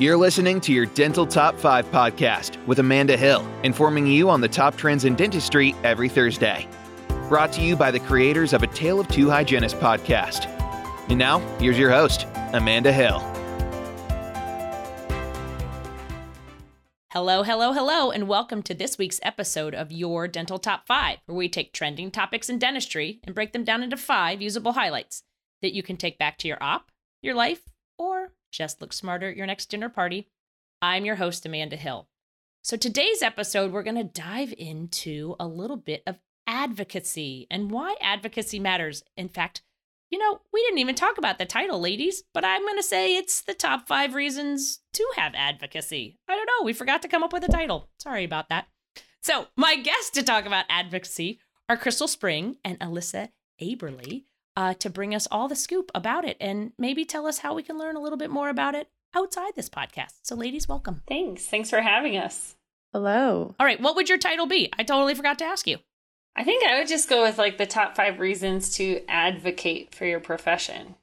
You're listening to your Dental Top 5 podcast with Amanda Hill, informing you on the top trends in dentistry every Thursday. Brought to you by the creators of A Tale of Two Hygienists podcast. And now, here's your host, Amanda Hill. Hello, hello, hello, and welcome to this week's episode of Your Dental Top 5, where we take trending topics in dentistry and break them down into five usable highlights that you can take back to your op, your life, or just look smarter at your next dinner party. I'm your host, Amanda Hill. So, today's episode, we're going to dive into a little bit of advocacy and why advocacy matters. In fact, you know, we didn't even talk about the title, ladies, but I'm going to say it's the top five reasons to have advocacy. I don't know. We forgot to come up with a title. Sorry about that. So, my guests to talk about advocacy are Crystal Spring and Alyssa Aberly uh, to bring us all the scoop about it and maybe tell us how we can learn a little bit more about it outside this podcast. So, ladies, welcome. Thanks. Thanks for having us. Hello. All right. What would your title be? I totally forgot to ask you. I think I would just go with like the top five reasons to advocate for your profession.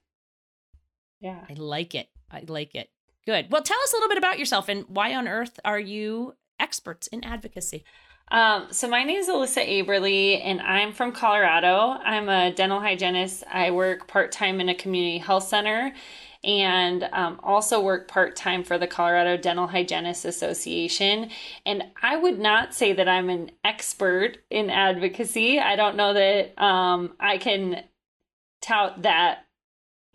Yeah. I like it. I like it. Good. Well, tell us a little bit about yourself and why on earth are you experts in advocacy? Um, so my name is Alyssa Aberly, and I'm from Colorado. I'm a dental hygienist. I work part time in a community health center, and um, also work part time for the Colorado Dental Hygienists Association. And I would not say that I'm an expert in advocacy. I don't know that um, I can tout that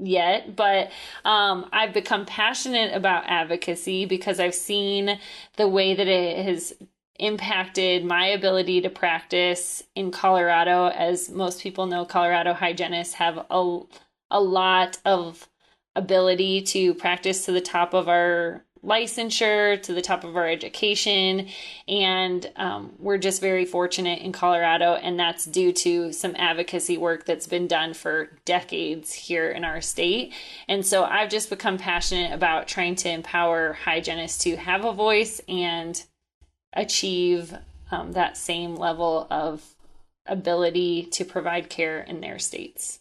yet, but um, I've become passionate about advocacy because I've seen the way that it has impacted my ability to practice in Colorado. As most people know, Colorado hygienists have a, a lot of ability to practice to the top of our licensure, to the top of our education. And um, we're just very fortunate in Colorado, and that's due to some advocacy work that's been done for decades here in our state. And so I've just become passionate about trying to empower hygienists to have a voice and achieve um, that same level of ability to provide care in their states.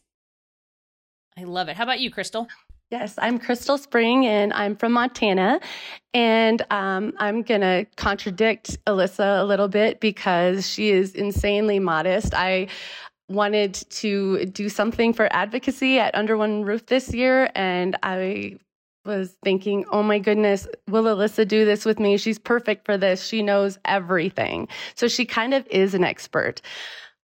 I love it. How about you, Crystal? Yes, I'm Crystal Spring and I'm from Montana. And um, I'm going to contradict Alyssa a little bit because she is insanely modest. I wanted to do something for advocacy at Under One Roof this year, and I was thinking, oh my goodness, will Alyssa do this with me? She's perfect for this. She knows everything. So she kind of is an expert.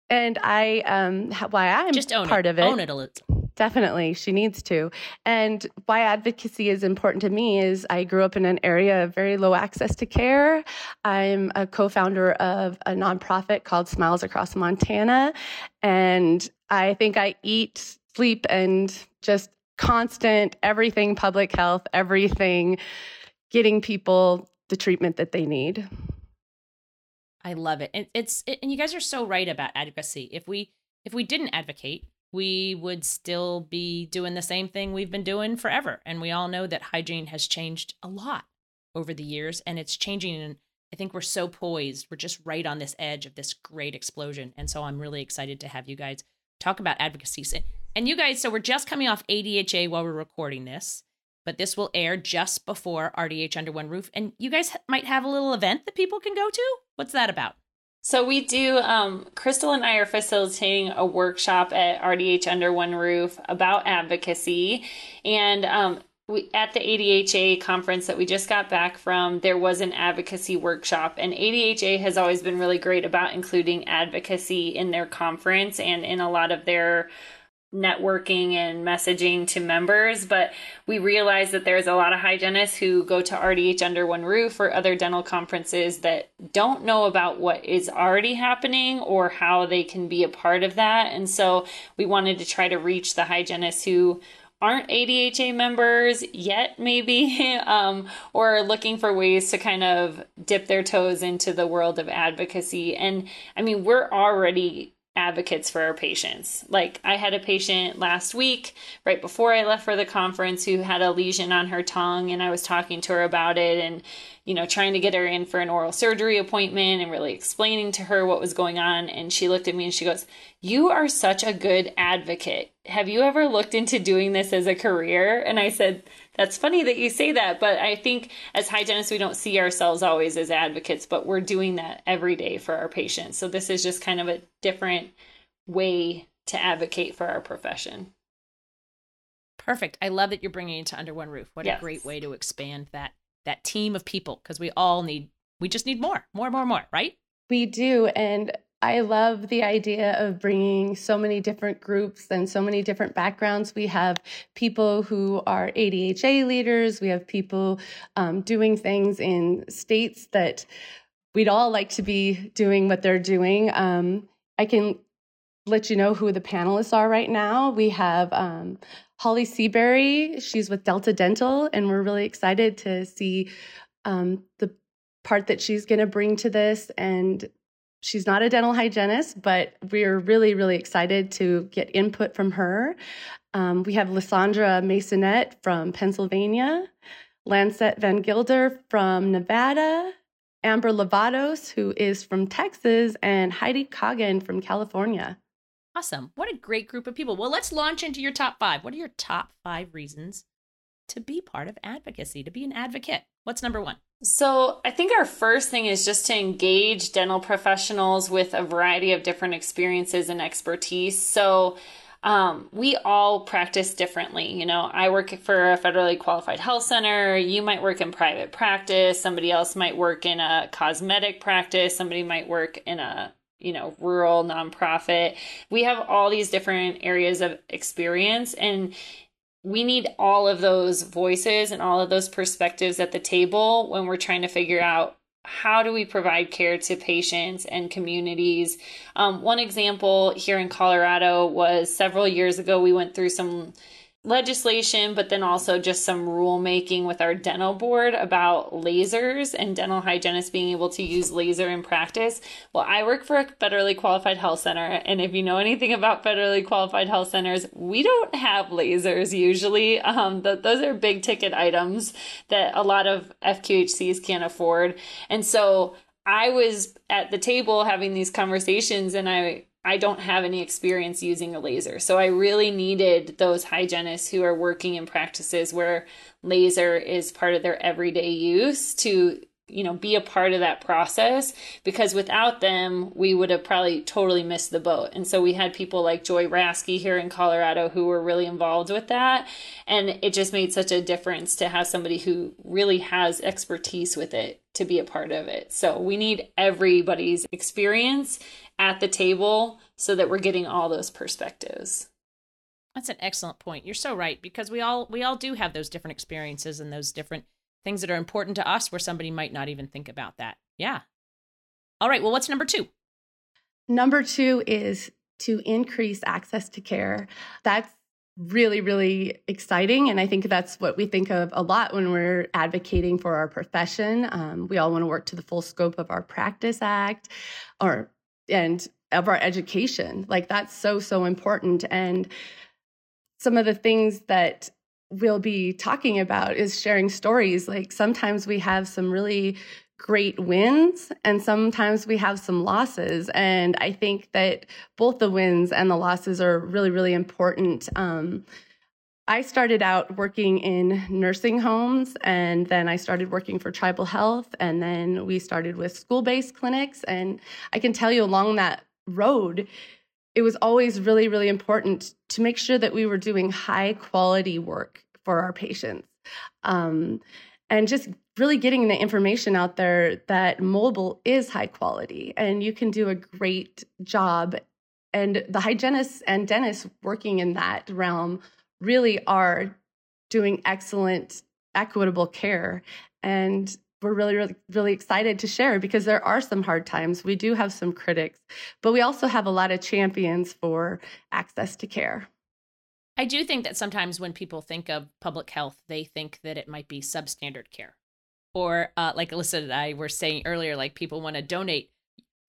And I, um, why I'm just own part it. of it. Own it, Alyssa. Definitely, she needs to. And why advocacy is important to me is I grew up in an area of very low access to care. I'm a co founder of a nonprofit called Smiles Across Montana. And I think I eat, sleep, and just constant everything public health, everything getting people the treatment that they need. I love it. And it's it, and you guys are so right about advocacy. If we if we didn't advocate, we would still be doing the same thing we've been doing forever. And we all know that hygiene has changed a lot over the years and it's changing and I think we're so poised. We're just right on this edge of this great explosion. And so I'm really excited to have you guys talk about advocacy. And you guys, so we're just coming off ADHA while we're recording this, but this will air just before RDH Under One Roof. And you guys might have a little event that people can go to. What's that about? So we do. Um, Crystal and I are facilitating a workshop at RDH Under One Roof about advocacy, and um, we, at the ADHA conference that we just got back from, there was an advocacy workshop, and ADHA has always been really great about including advocacy in their conference and in a lot of their networking and messaging to members, but we realize that there's a lot of hygienists who go to RDH under one roof or other dental conferences that don't know about what is already happening or how they can be a part of that. And so we wanted to try to reach the hygienists who aren't ADHA members yet, maybe, um, or looking for ways to kind of dip their toes into the world of advocacy. And I mean, we're already advocates for our patients. Like I had a patient last week, right before I left for the conference, who had a lesion on her tongue, and I was talking to her about it and, you know, trying to get her in for an oral surgery appointment and really explaining to her what was going on. And she looked at me and she goes, You are such a good advocate. Have you ever looked into doing this as a career? And I said, That's funny that you say that, but I think as hygienists, we don't see ourselves always as advocates, but we're doing that every day for our patients. So this is just kind of a different way to advocate for our profession. Perfect. I love that you're bringing it to under one roof. What yes. a great way to expand that that team of people because we all need we just need more, more, more, more, right? We do, and I love the idea of bringing so many different groups and so many different backgrounds. We have people who are ADHA leaders. We have people um, doing things in states that we'd all like to be doing what they're doing. Um, I can let you know who the panelists are right now. We have um, Holly Seabury. She's with Delta Dental, and we're really excited to see um, the part that she's going to bring to this. And she's not a dental hygienist, but we're really, really excited to get input from her. Um, we have Lissandra Masonette from Pennsylvania, Lancette VanGuilder from Nevada, Amber Lavados, who is from Texas, and Heidi Coggin from California. Awesome. What a great group of people. Well, let's launch into your top five. What are your top five reasons to be part of advocacy, to be an advocate? What's number one? So, I think our first thing is just to engage dental professionals with a variety of different experiences and expertise. So, um, we all practice differently. You know, I work for a federally qualified health center. You might work in private practice. Somebody else might work in a cosmetic practice. Somebody might work in a you know, rural nonprofit. We have all these different areas of experience and we need all of those voices and all of those perspectives at the table when we're trying to figure out how do we provide care to patients and communities? Um, one example here in Colorado was several years ago, we went through some legislation, but then also just some rulemaking with our dental board about lasers and dental hygienists being able to use laser in practice. Well, I work for a federally qualified health center, and if you know anything about federally qualified health centers, we don't have lasers usually. Um, the, those are big ticket items that a lot of FQHCs can't afford, and so I was at the table having these conversations, and I I don't have any experience using a laser. So I really needed those hygienists who are working in practices where laser is part of their everyday use to you know be a part of that process because without them we would have probably totally missed the boat and so we had people like joy rasky here in colorado who were really involved with that and it just made such a difference to have somebody who really has expertise with it to be a part of it so we need everybody's experience at the table so that we're getting all those perspectives. That's an excellent point. You're so right because we all we all do have those different experiences and those different things that are important to us where somebody might not even think about that. Yeah. All right, well what's number 2? Number 2 is to increase access to care. That's really, really exciting. And I think that's what we think of a lot when we're advocating for our profession. Um, we all want to work to the full scope of our Practice Act or and of our education. Like that's so, so important. And some of the things that we'll be talking about is sharing stories. Like sometimes we have some really great wins and sometimes we have some losses. And I think that both the wins and the losses are really, really important. Um, I started out working in nursing homes and then I started working for tribal health and then we started with school-based clinics and I can tell you along that road it was always really really important to make sure that we were doing high quality work for our patients um, and just really getting the information out there that mobile is high quality and you can do a great job and the hygienists and dentists working in that realm really are doing excellent, equitable care. And we're really, really, really excited to share because there are some hard times. We do have some critics, but we also have a lot of champions for access to care. I do think that sometimes when people think of public health, they think that it might be substandard care. Or, uh, like Alyssa and I were saying earlier, like people want to donate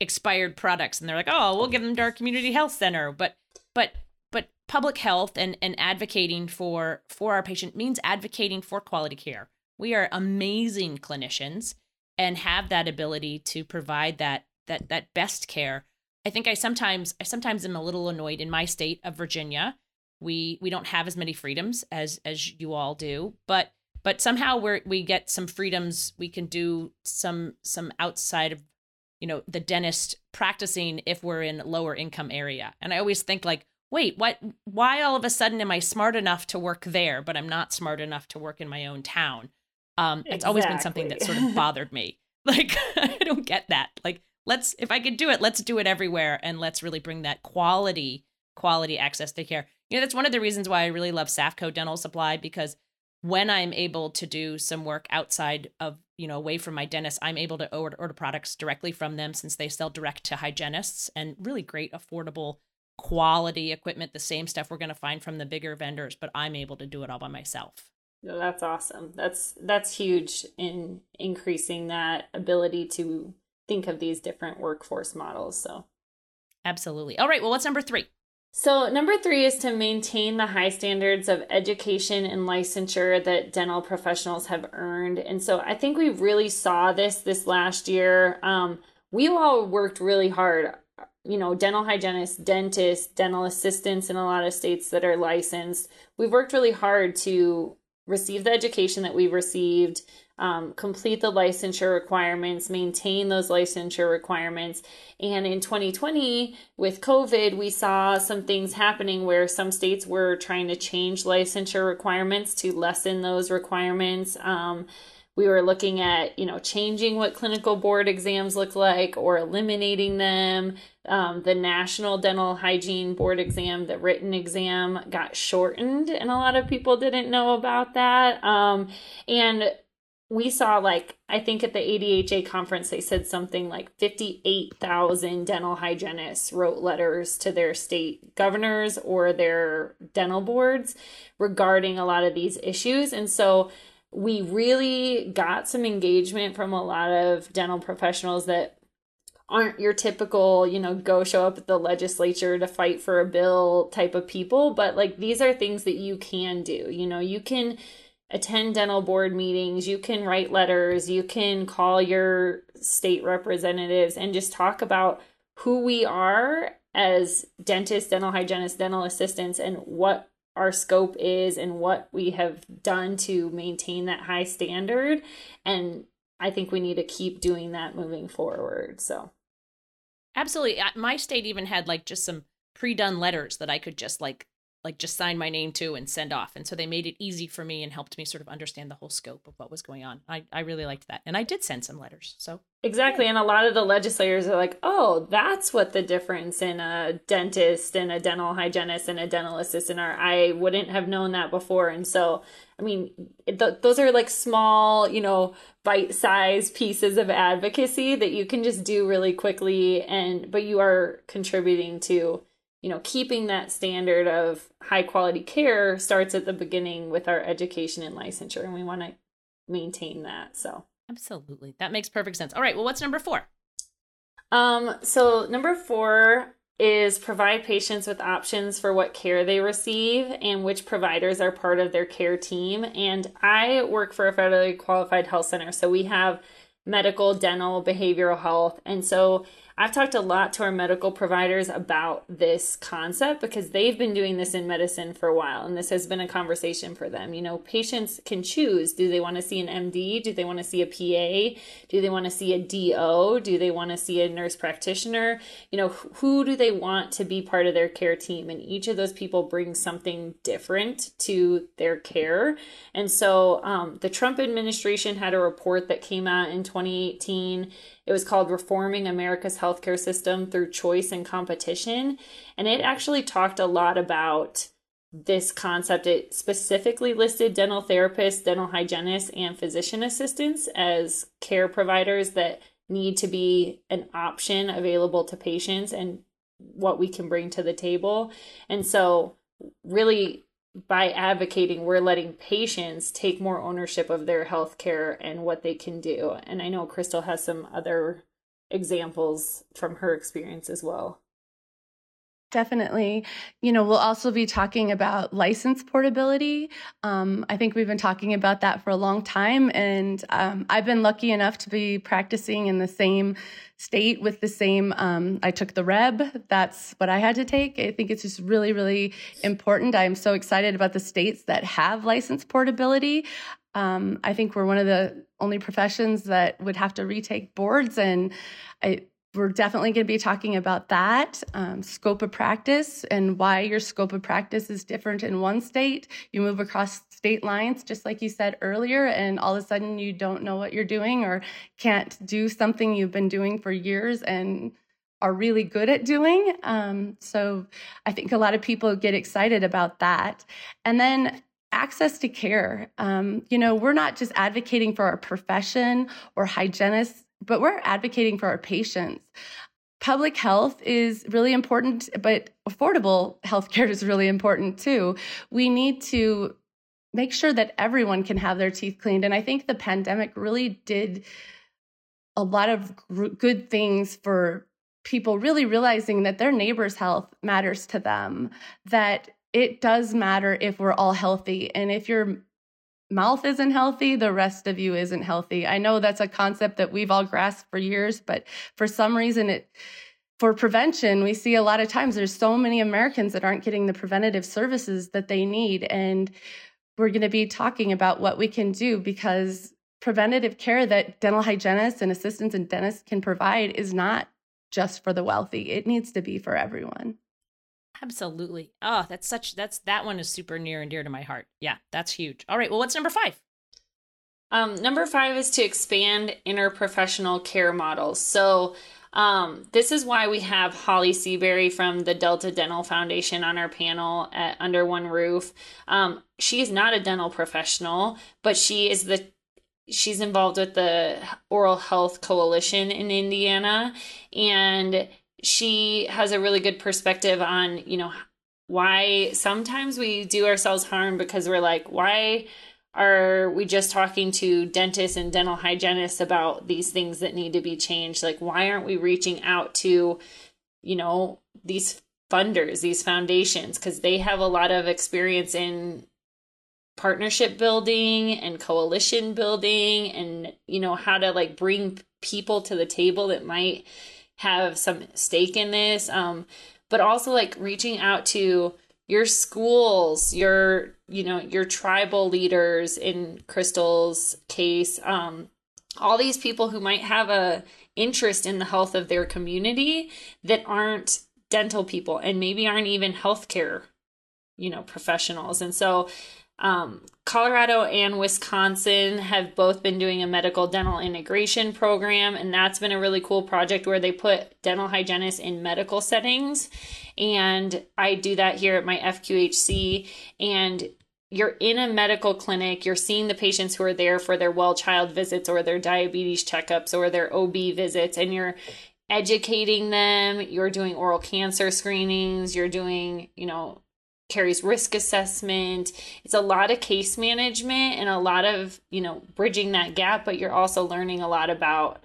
expired products and they're like, oh, we'll give them to our community health center. But, but but public health and, and advocating for for our patient means advocating for quality care. We are amazing clinicians and have that ability to provide that that that best care I think I sometimes I sometimes am a little annoyed in my state of Virginia. We we don't have as many freedoms as as you all do, but but somehow we we get some freedoms. We can do some some outside of you know the dentist practicing if we're in lower income area. And I always think like, wait, what? Why all of a sudden am I smart enough to work there, but I'm not smart enough to work in my own town? Um, it's always been something that sort of bothered me. Like I don't get that. Like let's if I could do it, let's do it everywhere and let's really bring that quality quality access to care. You know, that's one of the reasons why I really love Safco Dental Supply because when I'm able to do some work outside of, you know, away from my dentist, I'm able to order, order products directly from them since they sell direct to hygienists and really great, affordable, quality equipment, the same stuff we're going to find from the bigger vendors, but I'm able to do it all by myself. That's awesome. That's that's huge in increasing that ability to think of these different workforce models. So Absolutely. All right, well, what's number 3? So, number three is to maintain the high standards of education and licensure that dental professionals have earned. And so, I think we really saw this this last year. Um, we all worked really hard. You know, dental hygienists, dentists, dental assistants in a lot of states that are licensed. We've worked really hard to receive the education that we've received, um, complete the licensure requirements, maintain those licensure requirements. And in 2020, with COVID, we saw some things happening where some states were trying to change licensure requirements to lessen those requirements. Um, we were looking at you know changing what clinical board exams look like or eliminating them. Um, the national dental hygiene board exam the written exam got shortened and a lot of people didn't know about that. Um, and we saw like I think at the ADHA conference they said something like 58,000 dental hygienists wrote letters to their state governors or their dental boards regarding a lot of these issues. And so we really got some engagement from a lot of dental professionals that aren't your typical, you know, go show up at the legislature to fight for a bill type of people, but like these are things that you can do. You know, you can attend dental board meetings, you can write letters, you can call your state representatives and just talk about who we are as dentists, dental hygienists, dental assistants, and what our scope is and what we have done to maintain that high standard. And I think we need to keep doing that moving forward. So, absolutely. My state even had like just some pre done letters that I could just like like just sign my name to and send off. And so they made it easy for me and helped me sort of understand the whole scope of what was going on. I, I really liked that. And I did send some letters. So Exactly. And a lot of the legislators are like, oh, that's what the difference in a dentist and a dental hygienist and a dental assistant are. I wouldn't have known that before. And so, I mean, th- those are like small, you know, bite sized pieces of advocacy that you can just do really quickly. And, but you are contributing to you know, keeping that standard of high quality care starts at the beginning with our education and licensure, and we want to maintain that. So, absolutely, that makes perfect sense. All right, well, what's number four? Um, so number four is provide patients with options for what care they receive and which providers are part of their care team. And I work for a federally qualified health center, so we have medical, dental, behavioral health, and so I've talked a lot to our medical providers about this concept because they've been doing this in medicine for a while and this has been a conversation for them. You know, patients can choose do they want to see an MD? Do they want to see a PA? Do they want to see a DO? Do they want to see a nurse practitioner? You know, who do they want to be part of their care team? And each of those people brings something different to their care. And so um, the Trump administration had a report that came out in 2018 it was called Reforming America's Healthcare System Through Choice and Competition. And it actually talked a lot about this concept. It specifically listed dental therapists, dental hygienists, and physician assistants as care providers that need to be an option available to patients and what we can bring to the table. And so, really, by advocating, we're letting patients take more ownership of their health care and what they can do. And I know Crystal has some other examples from her experience as well. Definitely. You know, we'll also be talking about license portability. Um, I think we've been talking about that for a long time. And um, I've been lucky enough to be practicing in the same state with the same. Um, I took the WREB. That's what I had to take. I think it's just really, really important. I'm so excited about the states that have license portability. Um, I think we're one of the only professions that would have to retake boards, and I, we're definitely going to be talking about that um, scope of practice and why your scope of practice is different in one state. You move across state lines, just like you said earlier, and all of a sudden you don't know what you're doing or can't do something you've been doing for years and are really good at doing. Um, so I think a lot of people get excited about that. And then access to care. Um, you know, we're not just advocating for our profession or hygienists, but we're advocating for our patients. Public health is really important, but affordable healthcare is really important too. We need to make sure that everyone can have their teeth cleaned. And I think the pandemic really did a lot of good things for people really realizing that their neighbor's health matters to them, that it does matter if we're all healthy. And if your mouth isn't healthy, the rest of you isn't healthy. I know that's a concept that we've all grasped for years, but for some reason it for prevention, we see a lot of times there's so many Americans that aren't getting the preventative services that they need. And we're going to be talking about what we can do because preventative care that dental hygienists and assistants and dentists can provide is not just for the wealthy. It needs to be for everyone. Absolutely. Oh, that's such that's that one is super near and dear to my heart. Yeah, that's huge. All right, well, what's number 5? Um, number five is to expand interprofessional care models. So, um, this is why we have Holly Seabury from the Delta Dental Foundation on our panel at Under One Roof. Um, she is not a dental professional, but she is the she's involved with the Oral Health Coalition in Indiana, and she has a really good perspective on, you know, why sometimes we do ourselves harm because we're like, why are we just talking to dentists and dental hygienists about these things that need to be changed? Like, why aren't we reaching out to, you know, these funders, these foundations? Because they have a lot of experience in partnership building and coalition building and, you know, how to like bring people to the table that might have some stake in this um but also like reaching out to your schools your you know your tribal leaders in crystal's case um all these people who might have a interest in the health of their community that aren't dental people and maybe aren't even healthcare you know professionals. And so um, Colorado and Wisconsin have both been doing a medical dental integration program, and that's been a really cool project where they put dental hygienists in medical settings. And I do that here at my FQHC. And you're in a medical clinic, you're seeing the patients who are there for their well child visits or their diabetes checkups or their OB visits, and you're educating them, you're doing oral cancer screenings, you're doing, you know, caries risk assessment. It's a lot of case management and a lot of you know bridging that gap but you're also learning a lot about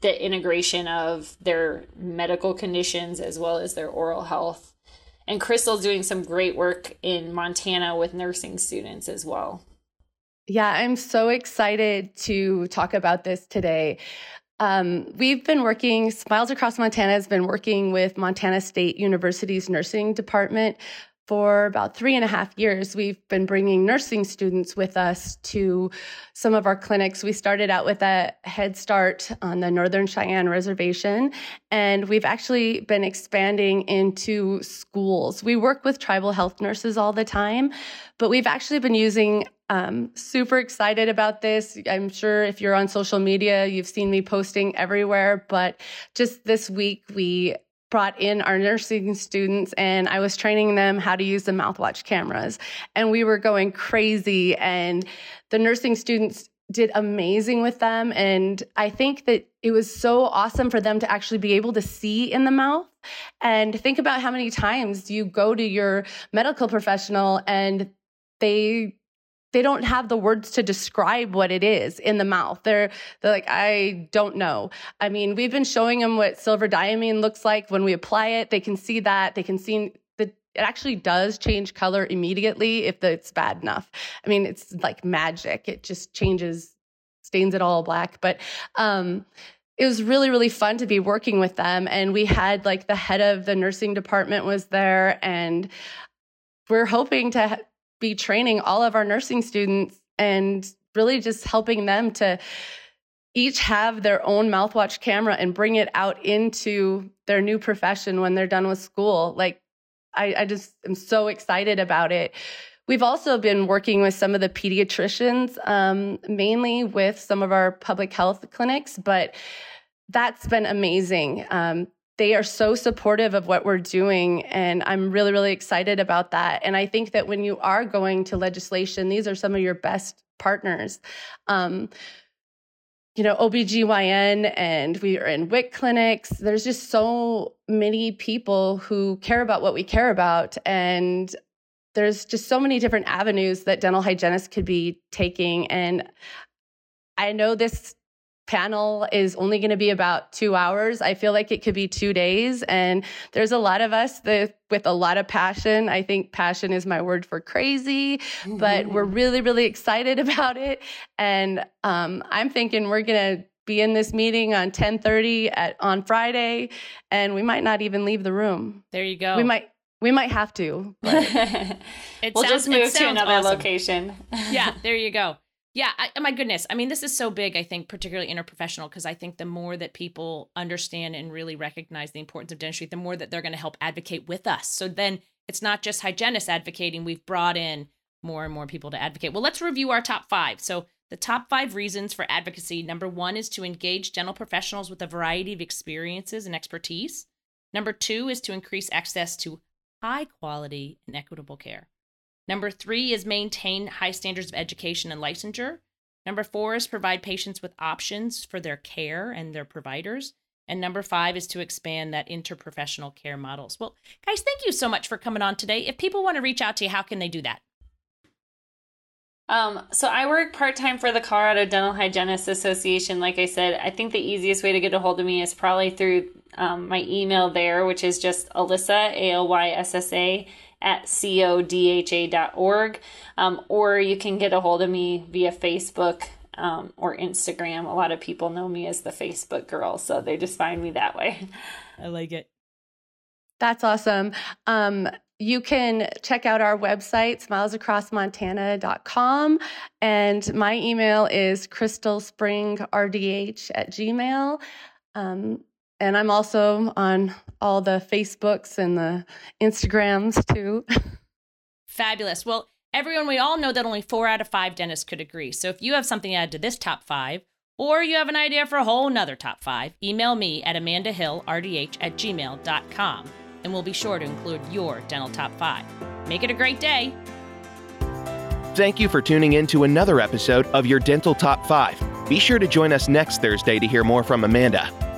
the integration of their medical conditions as well as their oral health. And crystal's doing some great work in montana with nursing students as well. Yeah i'm so excited to talk about this today. Um, we've been working, Smiles Across Montana has been working with Montana State University's nursing department for about three and a half years, we've been bringing nursing students with us to some of our clinics. We started out with a Head Start on the Northern Cheyenne Reservation, and we've actually been expanding into schools. We work with tribal health nurses all the time, but we've actually been using um, super excited about this. I'm sure if you're on social media, you've seen me posting everywhere. But just this week, we brought in our nursing students and I was training them how to use the mouthwatch cameras. And we were going crazy. And the nursing students did amazing with them. And I think that it was so awesome for them to actually be able to see in the mouth. And think about how many times you go to your medical professional and they they don't have the words to describe what it is in the mouth. They're they're like, I don't know. I mean, we've been showing them what silver diamine looks like when we apply it. They can see that. They can see that it actually does change color immediately if it's bad enough. I mean, it's like magic. It just changes, stains it all black. But um, it was really really fun to be working with them and we had like the head of the nursing department was there and we're hoping to be training all of our nursing students and really just helping them to each have their own mouthwatch camera and bring it out into their new profession when they're done with school. Like, I, I just am so excited about it. We've also been working with some of the pediatricians, um, mainly with some of our public health clinics, but that's been amazing. Um, they are so supportive of what we're doing. And I'm really, really excited about that. And I think that when you are going to legislation, these are some of your best partners. Um, you know, OBGYN and we are in WIC clinics. There's just so many people who care about what we care about. And there's just so many different avenues that dental hygienists could be taking. And I know this panel is only going to be about two hours. I feel like it could be two days. And there's a lot of us that, with a lot of passion. I think passion is my word for crazy, mm-hmm. but we're really, really excited about it. And um, I'm thinking we're going to be in this meeting on 1030 at on Friday, and we might not even leave the room. There you go. We might we might have to. we'll sounds, just move to another awesome. location. yeah, there you go. Yeah, I, my goodness. I mean, this is so big, I think, particularly interprofessional, because I think the more that people understand and really recognize the importance of dentistry, the more that they're going to help advocate with us. So then it's not just hygienists advocating, we've brought in more and more people to advocate. Well, let's review our top five. So, the top five reasons for advocacy number one is to engage dental professionals with a variety of experiences and expertise. Number two is to increase access to high quality and equitable care. Number three is maintain high standards of education and licensure. Number four is provide patients with options for their care and their providers. And number five is to expand that interprofessional care models. Well, guys, thank you so much for coming on today. If people want to reach out to you, how can they do that? Um, so I work part time for the Colorado Dental Hygienists Association. Like I said, I think the easiest way to get a hold of me is probably through um, my email there, which is just Alyssa, A L Y S S A, at codha.org, um, or you can get a hold of me via Facebook um, or Instagram. A lot of people know me as the Facebook girl, so they just find me that way. I like it. That's awesome. Um, you can check out our website, smilesacrossmontana.com. And my email is crystalspringrdh at gmail. Um, and I'm also on all the Facebooks and the Instagrams too. Fabulous. Well, everyone, we all know that only four out of five dentists could agree. So if you have something to add to this top five, or you have an idea for a whole nother top five, email me at amandahillrdh at gmail.com and we'll be sure to include your dental top five. Make it a great day. Thank you for tuning in to another episode of your Dental Top 5. Be sure to join us next Thursday to hear more from Amanda.